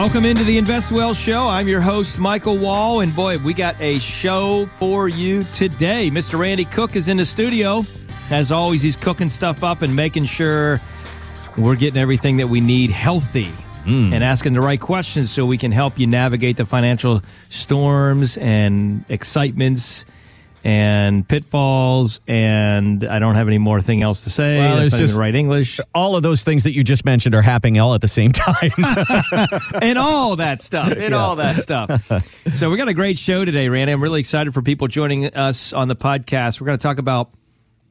Welcome into the Invest Well Show. I'm your host, Michael Wall, and boy, we got a show for you today. Mr. Randy Cook is in the studio. As always, he's cooking stuff up and making sure we're getting everything that we need healthy hmm. and asking the right questions so we can help you navigate the financial storms and excitements and pitfalls. And I don't have any more thing else to say. Well, That's there's not even just- right English. all of those things that you just mentioned are happening all at the same time. and all that stuff, and all that stuff. So we got a great show today, Randy. I'm really excited for people joining us on the podcast. We're going to talk about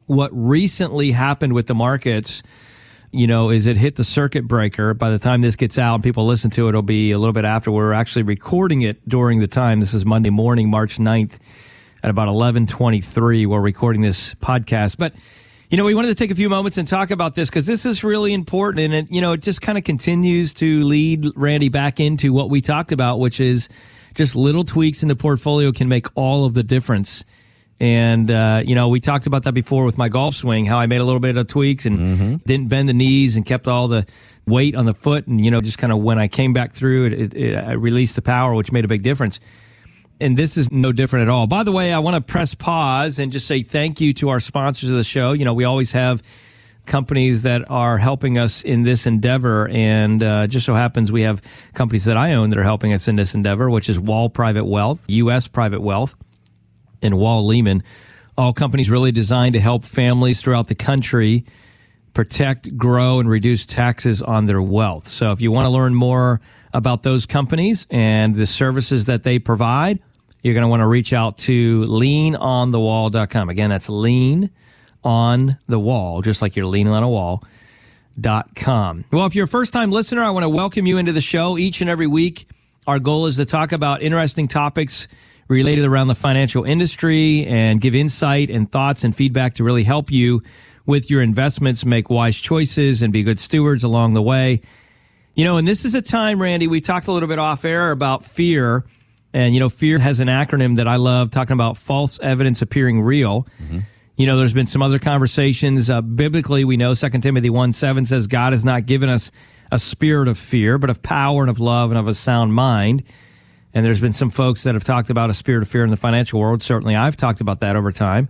what recently happened with the markets. You know, is it hit the circuit breaker? By the time this gets out and people listen to it, it'll be a little bit after. We're actually recording it during the time. This is Monday morning, March 9th at about 11:23. We're recording this podcast, but you know, we wanted to take a few moments and talk about this because this is really important, and it, you know, it just kind of continues to lead Randy back into what we talked about, which is just little tweaks in the portfolio can make all of the difference. And uh, you know, we talked about that before with my golf swing, how I made a little bit of tweaks and didn't bend the knees and kept all the weight on the foot, and you know, just kind of when I came back through it, it, it I released the power, which made a big difference and this is no different at all. By the way, I want to press pause and just say thank you to our sponsors of the show. You know, we always have companies that are helping us in this endeavor, and uh, just so happens we have companies that I own that are helping us in this endeavor, which is Wall Private Wealth, U.S. Private Wealth, and Wall Lehman. All companies really designed to help families throughout the country protect, grow, and reduce taxes on their wealth. So if you want to learn more about those companies and the services that they provide, you're going to want to reach out to leanonthewall.com. Again, that's lean on the wall, just like you're leaning on a wall. Dot com. Well, if you're a first time listener, I want to welcome you into the show each and every week. Our goal is to talk about interesting topics related around the financial industry and give insight and thoughts and feedback to really help you with your investments, make wise choices, and be good stewards along the way. You know, and this is a time, Randy, we talked a little bit off air about fear. And, you know, fear has an acronym that I love talking about false evidence appearing real. You know, there's been some other conversations. Uh, biblically, we know 2 Timothy 1 7 says, God has not given us a spirit of fear, but of power and of love and of a sound mind. And there's been some folks that have talked about a spirit of fear in the financial world. Certainly, I've talked about that over time.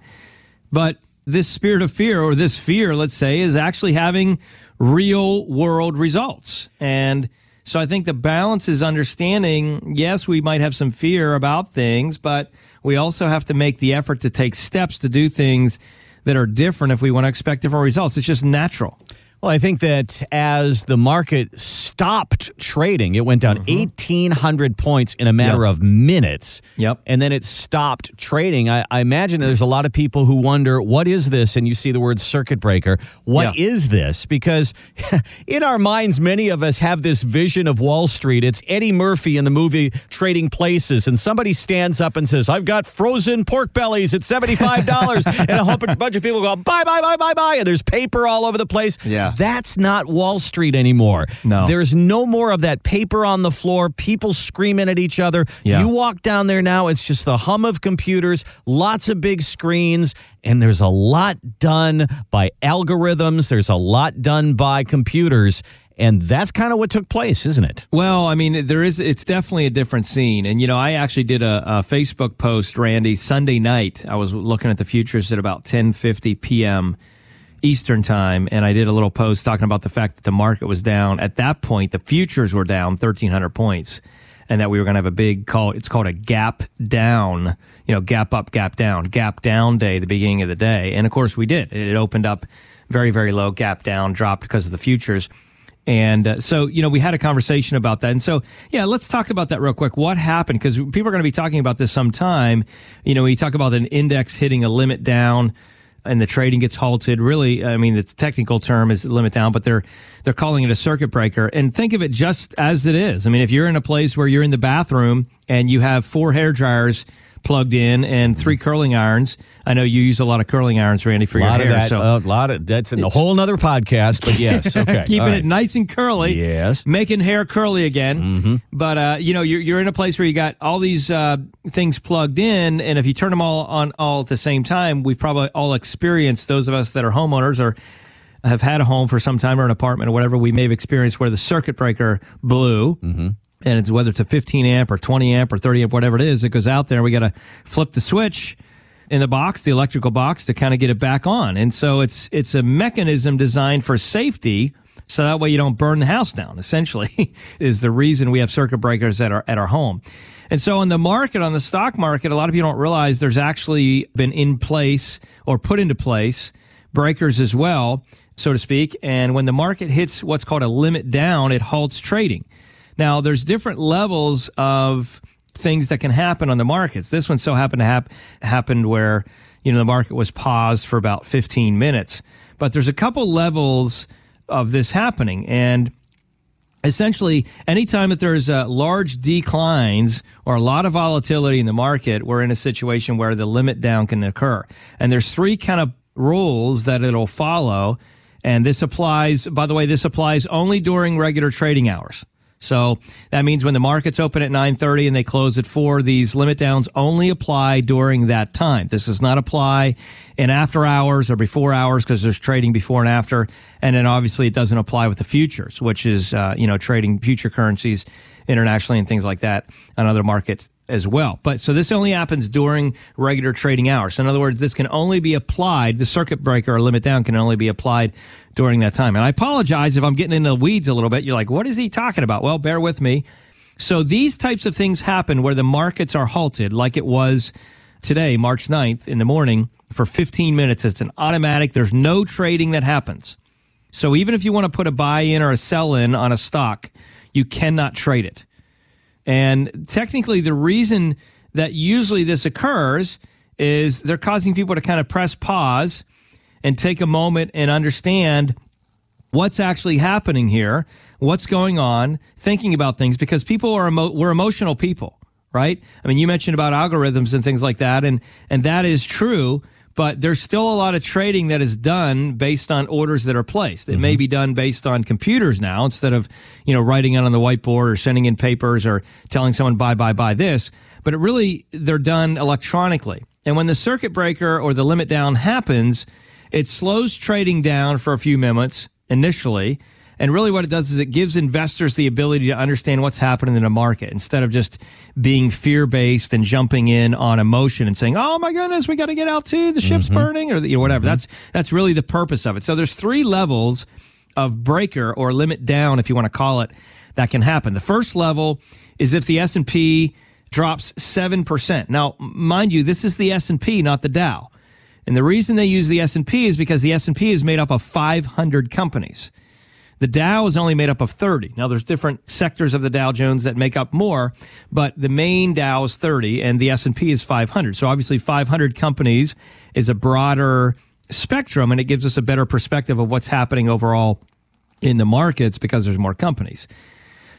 But this spirit of fear, or this fear, let's say, is actually having real world results. And so I think the balance is understanding yes, we might have some fear about things, but we also have to make the effort to take steps to do things that are different if we want to expect different results. It's just natural. Well, I think that as the market stopped trading, it went down mm-hmm. 1,800 points in a matter Yep. of minutes. Yep. And then it stopped trading. I, I imagine there's a lot of people who wonder, what is this? And you see the word circuit breaker. What is Yeah. this? Because in our minds, many of us have this vision of Wall Street. It's Eddie Murphy in the movie Trading Places, and somebody stands up and says, I've got frozen pork bellies at $75. and a whole bunch of people go, buy, buy, buy, buy, buy. And there's paper all over the place. Yeah. That's not Wall Street anymore. No. There's no more of that paper on the floor, people screaming at each other. Yeah. You walk down there now, it's just the hum of computers, lots of big screens, and there's a lot done by algorithms, there's a lot done by computers. And that's kind of what took place, isn't it? Well, I mean, there is. It's definitely a different scene, and you know, I actually did a, a Facebook post, Randy, Sunday night. I was looking at the futures at about ten fifty p.m. Eastern time, and I did a little post talking about the fact that the market was down. At that point, the futures were down thirteen hundred points, and that we were going to have a big call. It's called a gap down. You know, gap up, gap down, gap down day, the beginning of the day, and of course we did. It opened up very, very low, gap down, dropped because of the futures. And uh, so, you know, we had a conversation about that. And so, yeah, let's talk about that real quick. What happened? Because people are going to be talking about this sometime. You know, you talk about an index hitting a limit down and the trading gets halted, really, I mean, the technical term is limit down, but they're they're calling it a circuit breaker. And think of it just as it is. I mean, if you're in a place where you're in the bathroom and you have four hair dryers plugged in and three curling irons. I know you use a lot of curling irons, Randy, for A your lot hair. of that. so A lot of that's in a whole other podcast, but yes, okay. keeping all it nice and curly. Yes. Mm-hmm. Making hair curly again. But, uh, you know, you're, you're in a place where you got all these uh, things plugged in. And if you turn them all on all at the same time, we've probably all experienced, those of us that are homeowners or have had a home for some time or an apartment or whatever, we may have experienced where the circuit breaker blew. Mm-hmm. And it's whether it's a 15 amp or 20 amp or 30 amp, whatever it is, it goes out there. We got to flip the switch in the box, the electrical box, to kind of get it back on. And so it's it's a mechanism designed for safety, so that way you don't burn the house down. Essentially, is the reason we have circuit breakers at our at our home. And so in the market, on the stock market, a lot of people don't realize there's actually been in place or put into place breakers as well, so to speak. And when the market hits what's called a limit down, it halts trading. Now, there's different levels of things that can happen on the markets. This one so happened to hap- happened where you know the market was paused for about 15 minutes. But there's a couple levels of this happening, and essentially anytime that there's uh, large declines or a lot of volatility in the market we're in a situation where the limit down can occur and there's three kind of rules that it'll follow and this applies by the way this applies only during regular trading hours so that means when the markets open at 9:30 and they close at 4, these limit downs only apply during that time. This does not apply in after hours or before hours because there's trading before and after. And then obviously it doesn't apply with the futures, which is uh, you know trading future currencies internationally and things like that on other markets as well. But so this only happens during regular trading hours. So in other words, this can only be applied, the circuit breaker or limit down can only be applied during that time. And I apologize if I'm getting into the weeds a little bit. You're like, what is he talking about? Well, bear with me. So these types of things happen where the markets are halted, like it was today, March 9th in the morning for 15 minutes. It's an automatic. There's no trading that happens. So even if you want to put a buy in or a sell in on a stock, you cannot trade it. And technically, the reason that usually this occurs is they're causing people to kind of press pause and take a moment and understand what's actually happening here, what's going on, thinking about things because people are emo- we're emotional people, right? I mean, you mentioned about algorithms and things like that and and that is true, but there's still a lot of trading that is done based on orders that are placed. It mm-hmm. may be done based on computers now instead of, you know, writing it on the whiteboard or sending in papers or telling someone buy buy buy this, but it really they're done electronically. And when the circuit breaker or the limit down happens, it slows trading down for a few minutes initially. And really, what it does is it gives investors the ability to understand what's happening in the market instead of just being fear based and jumping in on emotion and saying, "Oh my goodness, we got to get out too. The ship's mm-hmm. burning," or you know, whatever. Mm-hmm. That's that's really the purpose of it. So there's three levels of breaker or limit down, if you want to call it, that can happen. The first level is if the S and P drops seven percent. Now, mind you, this is the S and P, not the Dow. And the reason they use the S&P is because the S&P is made up of 500 companies. The Dow is only made up of 30. Now there's different sectors of the Dow Jones that make up more, but the main Dow is 30 and the S&P is 500. So obviously 500 companies is a broader spectrum and it gives us a better perspective of what's happening overall in the markets because there's more companies.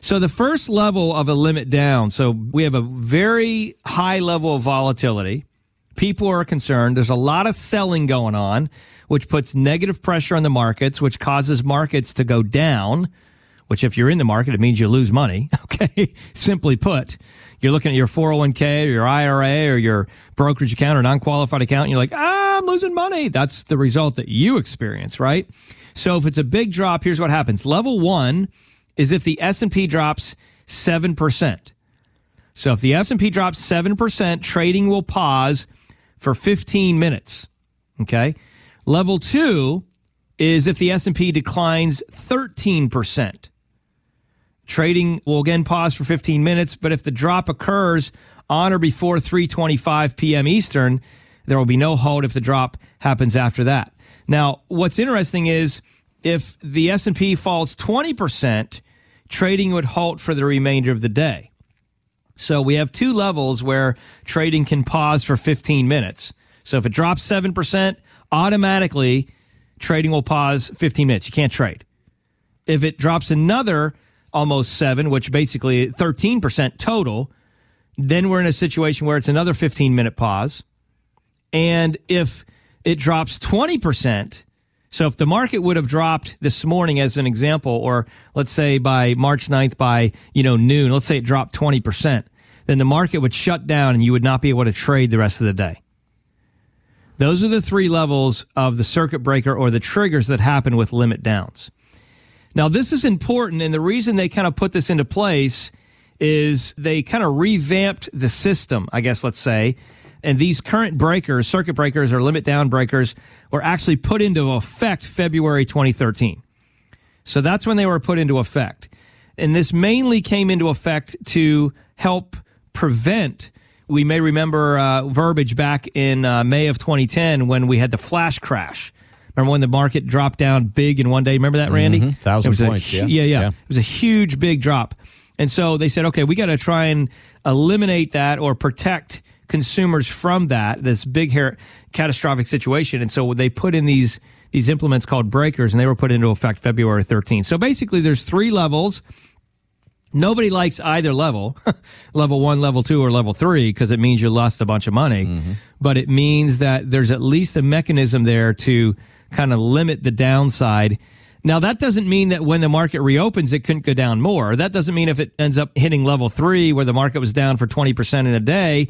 So the first level of a limit down, so we have a very high level of volatility people are concerned. There's a lot of selling going on, which puts negative pressure on the markets, which causes markets to go down. Which, if you're in the market, it means you lose money. Okay, simply put, you're looking at your 401k or your IRA or your brokerage account or non-qualified account, and you're like, ah, I'm losing money. That's the result that you experience, right? So if it's a big drop, here's what happens. Level one is if the S&P drops 7%. So if the S&P drops 7%, trading will pause for 15 minutes. Okay. Level two is if the S&P declines 13%. Trading will again pause for 15 minutes, but if the drop occurs on or before 3:25 p.m. Eastern, there will be no hold if the drop happens after that. Now, what's interesting is if the S&P falls 20%, trading would halt for the remainder of the day. So we have two levels where trading can pause for 15 minutes. So if it drops 7%, automatically trading will pause 15 minutes. You can't trade. If it drops another almost 7, which basically 13% total, then we're in a situation where it's another 15 minute pause. And if it drops 20%, so if the market would have dropped this morning as an example, or let's say by March 9th by, you know, noon, let's say it dropped 20%, then the market would shut down and you would not be able to trade the rest of the day. Those are the three levels of the circuit breaker or the triggers that happen with limit downs. Now, this is important, and the reason they kind of put this into place is they kind of revamped the system, I guess, let's say. And these current breakers, circuit breakers or limit down breakers, were actually put into effect February 2013. So that's when they were put into effect. And this mainly came into effect to help prevent. We may remember uh, verbiage back in uh, May of 2010 when we had the flash crash. Remember when the market dropped down big in one day? Remember that, Randy? Mm-hmm. Thousand points. A, yeah. yeah, yeah. yeah. It was a huge, big drop. And so they said, okay, we got to try and eliminate that or protect consumers from that, this big hair, catastrophic situation. And so they put in these these implements called breakers, and they were put into effect February 13th. So basically, there's three levels. Nobody likes either level, level one, level two, or level three, because it means you lost a bunch of money. Mm-hmm. But it means that there's at least a mechanism there to kind of limit the downside. Now, that doesn't mean that when the market reopens, it couldn't go down more. That doesn't mean if it ends up hitting level three, where the market was down for 20% in a day,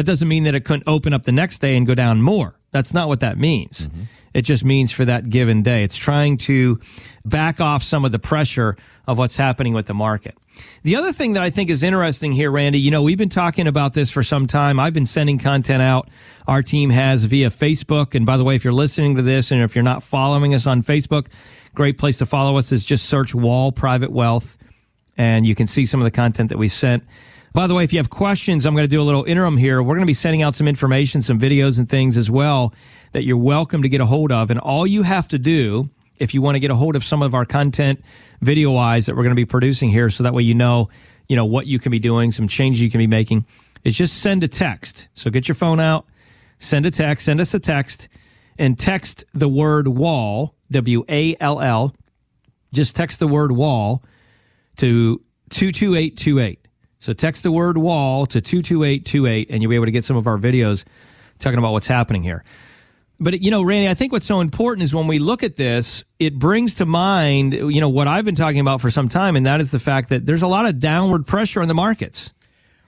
that doesn't mean that it couldn't open up the next day and go down more. That's not what that means. Mm-hmm. It just means for that given day. It's trying to back off some of the pressure of what's happening with the market. The other thing that I think is interesting here, Randy, you know, we've been talking about this for some time. I've been sending content out. Our team has via Facebook. And by the way, if you're listening to this and if you're not following us on Facebook, great place to follow us is just search Wall Private Wealth and you can see some of the content that we sent. By the way, if you have questions, I'm going to do a little interim here. We're going to be sending out some information, some videos and things as well that you're welcome to get a hold of. And all you have to do, if you want to get a hold of some of our content video wise that we're going to be producing here, so that way you know, you know, what you can be doing, some changes you can be making, is just send a text. So get your phone out, send a text, send us a text, and text the word wall, W A L L. Just text the word wall to 22828. So text the word wall to 22828 and you'll be able to get some of our videos talking about what's happening here. But you know, Randy, I think what's so important is when we look at this, it brings to mind, you know, what I've been talking about for some time and that is the fact that there's a lot of downward pressure on the markets.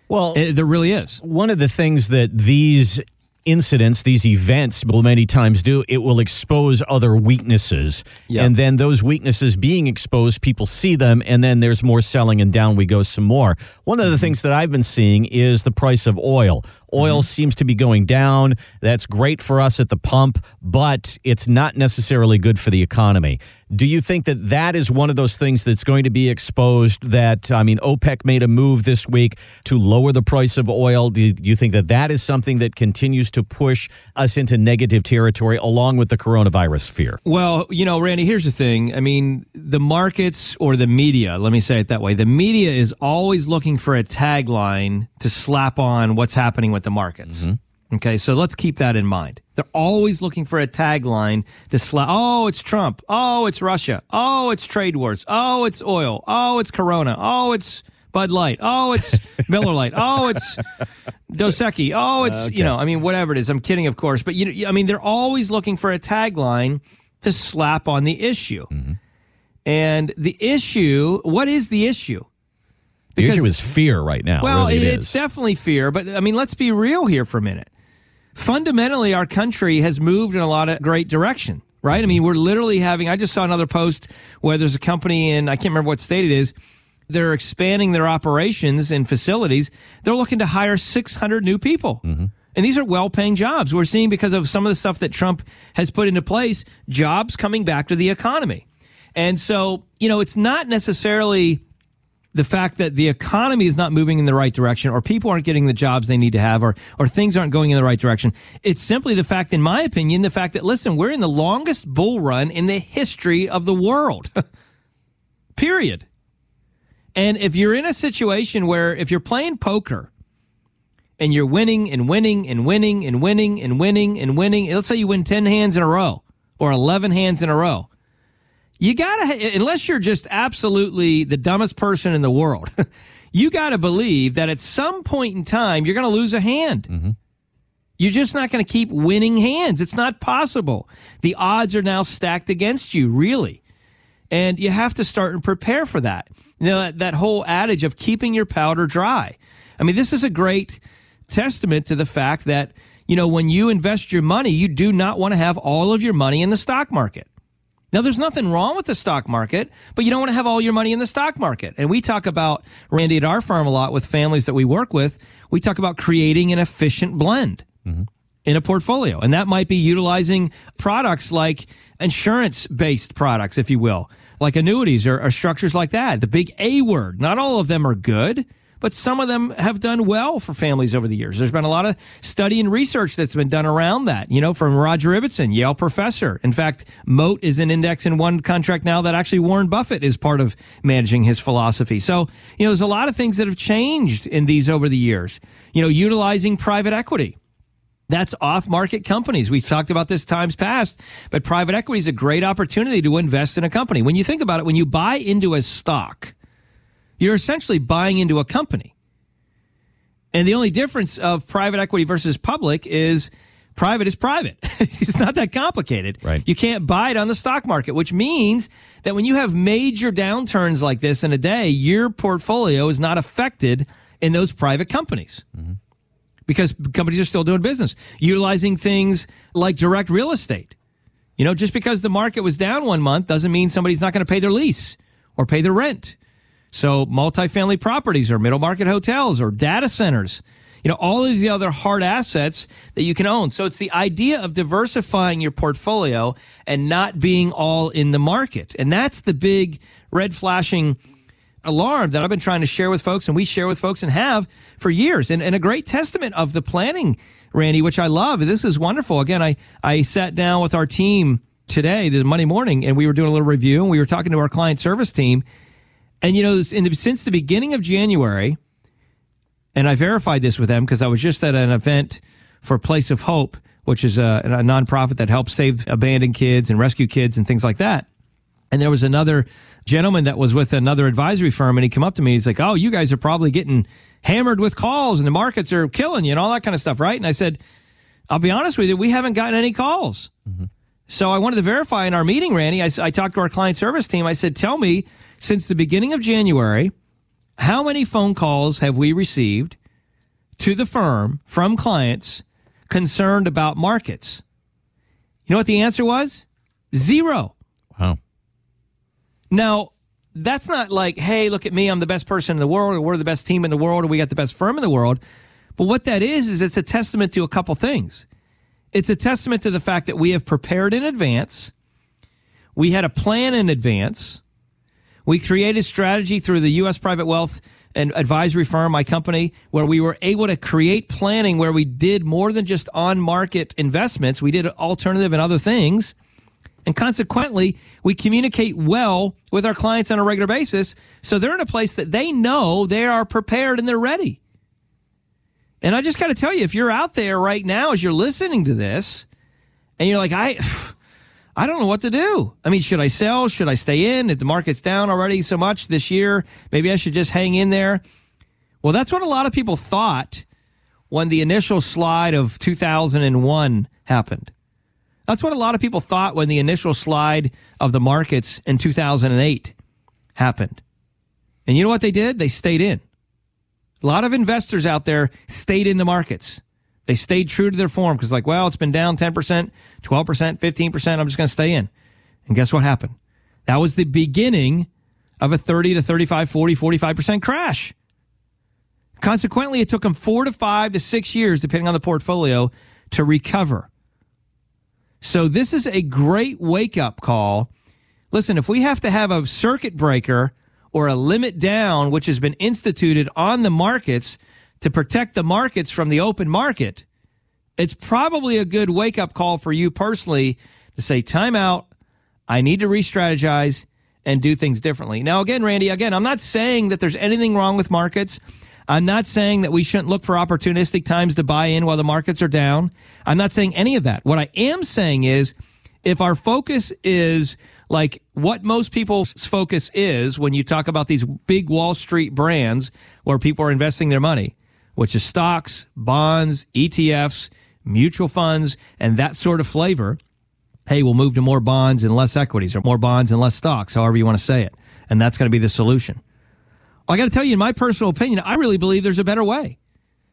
Well, it, there really is. One of the things that these incidents, these events will many times do, it will expose other weaknesses. Yep. And then those weaknesses being exposed, people see them, and then there's more selling, and down we go some more. One of the mm-hmm. things that I've been seeing is the price of oil. Oil mm-hmm. seems to be going down. That's great for us at the pump, but it's not necessarily good for the economy. Do you think that that is one of those things that's going to be exposed? That, I mean, OPEC made a move this week to lower the price of oil. Do you think that that is something that continues to push us into negative territory along with the coronavirus fear? Well, you know, Randy, here's the thing. I mean, the markets or the media, let me say it that way, the media is always looking for a tagline to slap on what's happening with the markets. Mm-hmm. Okay, so let's keep that in mind. They're always looking for a tagline to slap. Oh, it's Trump. Oh, it's Russia. Oh, it's trade wars. Oh, it's oil. Oh, it's Corona. Oh, it's Bud Light. Oh, it's Miller Lite. Oh, it's Dos Equis. Oh, it's okay. you know. I mean, whatever it is. I'm kidding, of course, but you. I mean, they're always looking for a tagline to slap on the issue. Mm-hmm. And the issue. What is the issue? Because, the issue is fear right now. Well, really it it's definitely fear. But I mean, let's be real here for a minute fundamentally, our country has moved in a lot of great direction, right? I mean, we're literally having, I just saw another post where there's a company in, I can't remember what state it is, they're expanding their operations and facilities. They're looking to hire 600 new people. Mm-hmm. And these are well paying jobs. We're seeing because of some of the stuff that Trump has put into place, jobs coming back to the economy. And so, you know, it's not necessarily the fact that the economy is not moving in the right direction or people aren't getting the jobs they need to have or or things aren't going in the right direction. It's simply the fact in my opinion the fact that listen, we're in the longest bull run in the history of the world. Period. And if you're in a situation where if you're playing poker and you're winning and winning and winning and winning and winning and winning, let's say you win 10 hands in a row or 11 hands in a row you gotta unless you're just absolutely the dumbest person in the world you gotta believe that at some point in time you're gonna lose a hand. Mm-hmm. you're just not gonna keep winning hands. It's not possible. The odds are now stacked against you really. And you have to start and prepare for that. You know that, that whole adage of keeping your powder dry. I mean this is a great testament to the fact that you know when you invest your money you do not want to have all of your money in the stock market Now, there's nothing wrong with the stock market, but you don't want to have all your money in the stock market. And we talk about, Randy, at our firm a lot with families that we work with, we talk about creating an efficient blend mm-hmm. in a portfolio. And that might be utilizing products like insurance based products, if you will, like annuities or, or structures like that. The big A word. Not all of them are good but some of them have done well for families over the years. There's been a lot of study and research that's been done around that, you know, from Roger Ibbotson, Yale professor. In fact, Moat is an index in one contract now that actually Warren Buffett is part of managing his philosophy. So, you know, there's a lot of things that have changed in these over the years. You know, utilizing private equity. That's off market companies. We've talked about this times past, but private equity is a great opportunity to invest in a company. When you think about it, when you buy into a stock, you're essentially buying into a company. And the only difference of private equity versus public is private is private. it's not that complicated. Right. You can't buy it on the stock market, which means that when you have major downturns like this in a day, your portfolio is not affected in those private companies. Mm-hmm. Because companies are still doing business, utilizing things like direct real estate. You know, just because the market was down one month doesn't mean somebody's not going to pay their lease or pay their rent so multifamily properties or middle market hotels or data centers, you know, all of the other hard assets that you can own. So it's the idea of diversifying your portfolio and not being all in the market. And that's the big red flashing alarm that I've been trying to share with folks and we share with folks and have for years. And, and a great testament of the planning, Randy, which I love. This is wonderful. Again, I, I sat down with our team today, the Monday morning, and we were doing a little review and we were talking to our client service team and you know, the, since the beginning of January, and I verified this with them because I was just at an event for Place of Hope, which is a, a nonprofit that helps save abandoned kids and rescue kids and things like that. And there was another gentleman that was with another advisory firm, and he came up to me. He's like, "Oh, you guys are probably getting hammered with calls, and the markets are killing you, and all that kind of stuff, right?" And I said, "I'll be honest with you, we haven't gotten any calls." Mm-hmm. So I wanted to verify in our meeting, Randy. I, I talked to our client service team. I said, "Tell me since the beginning of January, how many phone calls have we received to the firm from clients concerned about markets? You know what the answer was? Zero. Wow. Now, that's not like, hey, look at me, I'm the best person in the world, or we're the best team in the world, or we got the best firm in the world. But what that is, is it's a testament to a couple things. It's a testament to the fact that we have prepared in advance, we had a plan in advance, we created strategy through the U.S. Private Wealth and Advisory Firm, my company, where we were able to create planning where we did more than just on market investments. We did alternative and other things. And consequently, we communicate well with our clients on a regular basis. So they're in a place that they know they are prepared and they're ready. And I just got to tell you, if you're out there right now as you're listening to this and you're like, I. I don't know what to do. I mean, should I sell? Should I stay in? If the market's down already so much this year, maybe I should just hang in there. Well, that's what a lot of people thought when the initial slide of 2001 happened. That's what a lot of people thought when the initial slide of the markets in 2008 happened. And you know what they did? They stayed in. A lot of investors out there stayed in the markets. They stayed true to their form because, like, well, it's been down 10%, 12%, 15%. I'm just going to stay in. And guess what happened? That was the beginning of a 30 to 35, 40, 45% crash. Consequently, it took them four to five to six years, depending on the portfolio, to recover. So, this is a great wake up call. Listen, if we have to have a circuit breaker or a limit down, which has been instituted on the markets to protect the markets from the open market, it's probably a good wake up call for you personally to say, time out. I need to re strategize and do things differently. Now, again, Randy, again, I'm not saying that there's anything wrong with markets. I'm not saying that we shouldn't look for opportunistic times to buy in while the markets are down. I'm not saying any of that. What I am saying is if our focus is like what most people's focus is when you talk about these big Wall Street brands where people are investing their money, which is stocks, bonds, ETFs, mutual funds, and that sort of flavor. Hey, we'll move to more bonds and less equities, or more bonds and less stocks, however you want to say it. And that's going to be the solution. Well, I got to tell you, in my personal opinion, I really believe there's a better way.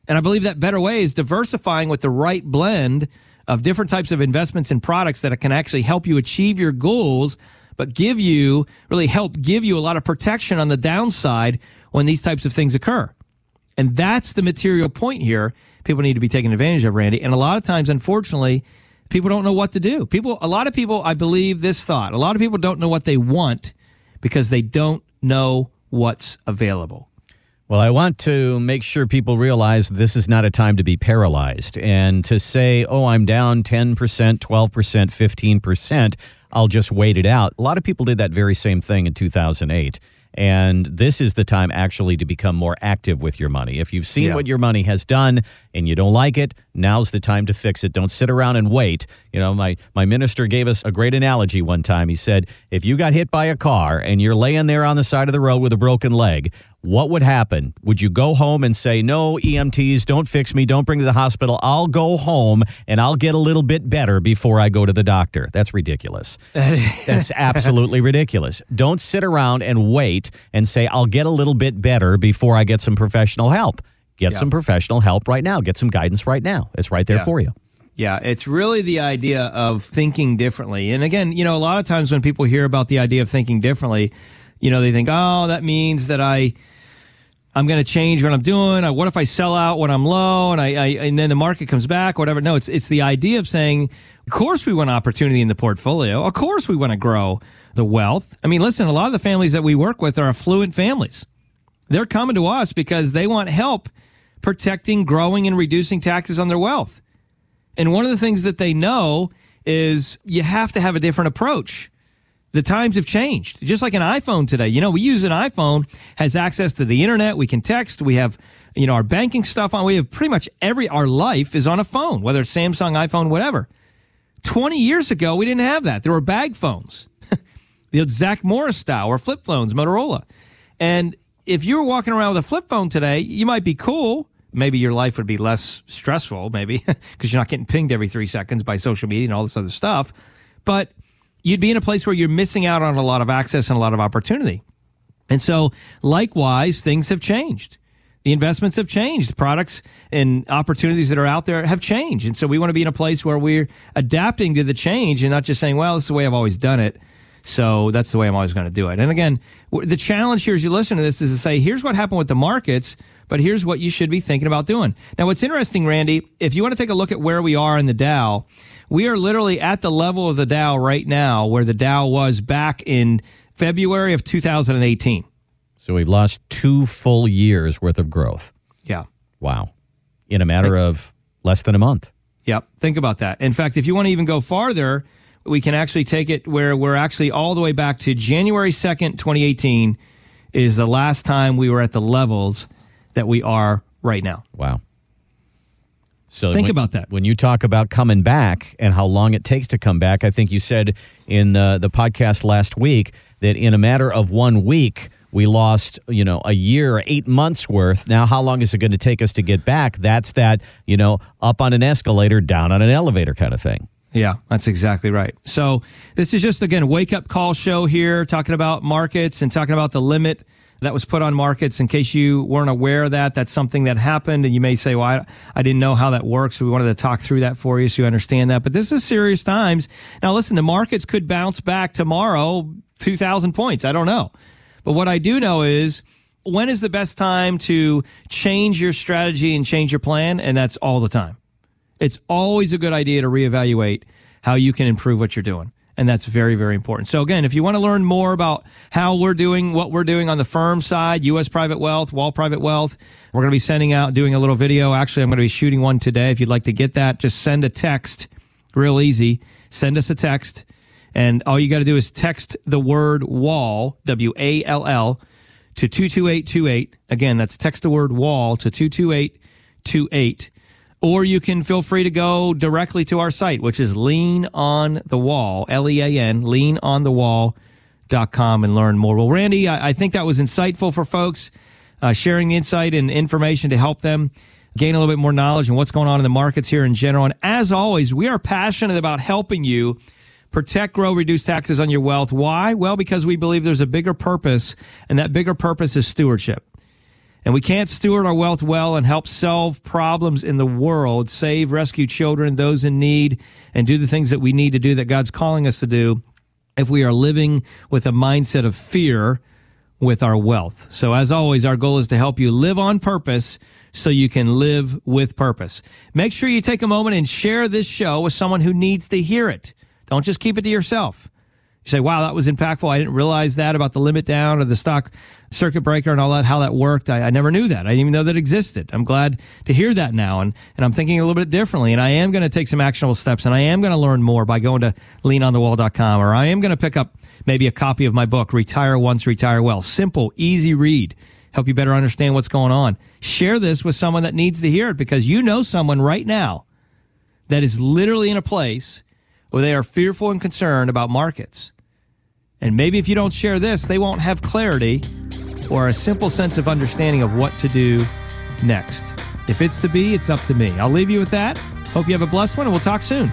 And I believe that better way is diversifying with the right blend of different types of investments and products that can actually help you achieve your goals, but give you really help give you a lot of protection on the downside when these types of things occur. And that's the material point here. People need to be taken advantage of, Randy. And a lot of times, unfortunately, people don't know what to do. People, a lot of people, I believe this thought. A lot of people don't know what they want because they don't know what's available. Well, I want to make sure people realize this is not a time to be paralyzed and to say, oh, I'm down 10%, 12%, 15%. I'll just wait it out. A lot of people did that very same thing in 2008. And this is the time actually to become more active with your money. If you've seen yeah. what your money has done and you don't like it, now's the time to fix it. Don't sit around and wait. You know, my, my minister gave us a great analogy one time. He said, if you got hit by a car and you're laying there on the side of the road with a broken leg, what would happen? Would you go home and say, No, EMTs, don't fix me, don't bring me to the hospital. I'll go home and I'll get a little bit better before I go to the doctor. That's ridiculous. That's absolutely ridiculous. Don't sit around and wait and say, I'll get a little bit better before I get some professional help. Get yeah. some professional help right now. Get some guidance right now. It's right there yeah. for you. Yeah, it's really the idea of thinking differently. And again, you know, a lot of times when people hear about the idea of thinking differently, you know, they think, oh, that means that I, I'm going to change what I'm doing. What if I sell out when I'm low and I, I, and then the market comes back, whatever? No, it's it's the idea of saying, of course we want opportunity in the portfolio. Of course we want to grow the wealth. I mean, listen, a lot of the families that we work with are affluent families. They're coming to us because they want help protecting, growing, and reducing taxes on their wealth. And one of the things that they know is you have to have a different approach the times have changed. Just like an iPhone today. You know, we use an iPhone, has access to the internet, we can text, we have, you know, our banking stuff on. We have pretty much every our life is on a phone, whether it's Samsung, iPhone, whatever. 20 years ago, we didn't have that. There were bag phones. the Zach Morris style or flip phones, Motorola. And if you were walking around with a flip phone today, you might be cool. Maybe your life would be less stressful, maybe, because you're not getting pinged every three seconds by social media and all this other stuff. But you'd be in a place where you're missing out on a lot of access and a lot of opportunity. And so, likewise, things have changed. The investments have changed. Products and opportunities that are out there have changed. And so, we want to be in a place where we're adapting to the change and not just saying, well, this is the way I've always done it. So that's the way I'm always going to do it. And again, the challenge here as you listen to this is to say, here's what happened with the markets, but here's what you should be thinking about doing. Now, what's interesting, Randy, if you want to take a look at where we are in the Dow, we are literally at the level of the Dow right now where the Dow was back in February of 2018. So we've lost two full years worth of growth. Yeah. Wow. In a matter of less than a month. Yep. Think about that. In fact, if you want to even go farther, we can actually take it where we're actually all the way back to January 2nd, 2018 is the last time we were at the levels that we are right now. Wow. So think when, about that. When you talk about coming back and how long it takes to come back, I think you said in the, the podcast last week that in a matter of one week, we lost, you know, a year, eight months worth. Now, how long is it going to take us to get back? That's that, you know, up on an escalator, down on an elevator kind of thing. Yeah, that's exactly right. So, this is just, again, wake up call show here, talking about markets and talking about the limit that was put on markets. In case you weren't aware of that, that's something that happened. And you may say, well, I, I didn't know how that works. So we wanted to talk through that for you so you understand that. But this is serious times. Now, listen, the markets could bounce back tomorrow, 2,000 points. I don't know. But what I do know is, when is the best time to change your strategy and change your plan? And that's all the time. It's always a good idea to reevaluate how you can improve what you're doing. And that's very, very important. So, again, if you want to learn more about how we're doing what we're doing on the firm side, U.S. Private Wealth, Wall Private Wealth, we're going to be sending out, doing a little video. Actually, I'm going to be shooting one today. If you'd like to get that, just send a text. Real easy. Send us a text. And all you got to do is text the word wall, W A L L, to 22828. Again, that's text the word wall to 22828 or you can feel free to go directly to our site, which is Lean on the Wall, L E A N, leanonthewall.com and learn more. Well, Randy, I, I think that was insightful for folks, uh, sharing the insight and information to help them gain a little bit more knowledge on what's going on in the markets here in general. And as always, we are passionate about helping you protect, grow, reduce taxes on your wealth. Why? Well, because we believe there's a bigger purpose, and that bigger purpose is stewardship. And we can't steward our wealth well and help solve problems in the world, save, rescue children, those in need, and do the things that we need to do that God's calling us to do if we are living with a mindset of fear with our wealth. So, as always, our goal is to help you live on purpose so you can live with purpose. Make sure you take a moment and share this show with someone who needs to hear it. Don't just keep it to yourself. You say, wow, that was impactful. I didn't realize that about the limit down or the stock circuit breaker and all that, how that worked. I, I, never knew that. I didn't even know that existed. I'm glad to hear that now. And, and I'm thinking a little bit differently. And I am going to take some actionable steps and I am going to learn more by going to leanonthewall.com or I am going to pick up maybe a copy of my book, Retire Once, Retire Well. Simple, easy read. Help you better understand what's going on. Share this with someone that needs to hear it because you know someone right now that is literally in a place where they are fearful and concerned about markets. And maybe if you don't share this, they won't have clarity or a simple sense of understanding of what to do next. If it's to be, it's up to me. I'll leave you with that. Hope you have a blessed one, and we'll talk soon.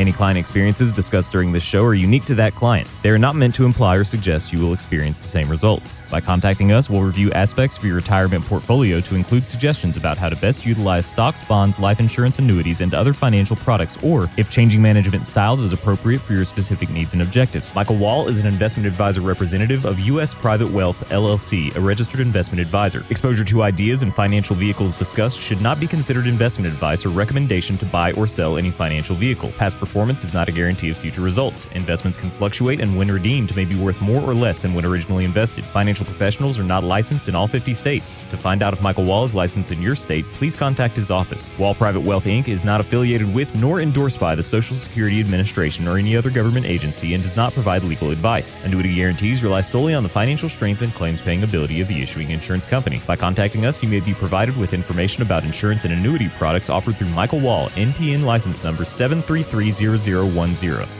Any client experiences discussed during this show are unique to that client. They are not meant to imply or suggest you will experience the same results. By contacting us, we'll review aspects for your retirement portfolio to include suggestions about how to best utilize stocks, bonds, life insurance, annuities, and other financial products, or if changing management styles is appropriate for your specific needs and objectives. Michael Wall is an investment advisor representative of U.S. Private Wealth LLC, a registered investment advisor. Exposure to ideas and financial vehicles discussed should not be considered investment advice or recommendation to buy or sell any financial vehicle. Past performance is not a guarantee of future results. Investments can fluctuate and when redeemed may be worth more or less than when originally invested. Financial professionals are not licensed in all 50 states. To find out if Michael Wall is licensed in your state, please contact his office. Wall Private Wealth Inc. is not affiliated with nor endorsed by the Social Security Administration or any other government agency and does not provide legal advice. Annuity guarantees rely solely on the financial strength and claims paying ability of the issuing insurance company. By contacting us, you may be provided with information about insurance and annuity products offered through Michael Wall, NPN license number 733 0010.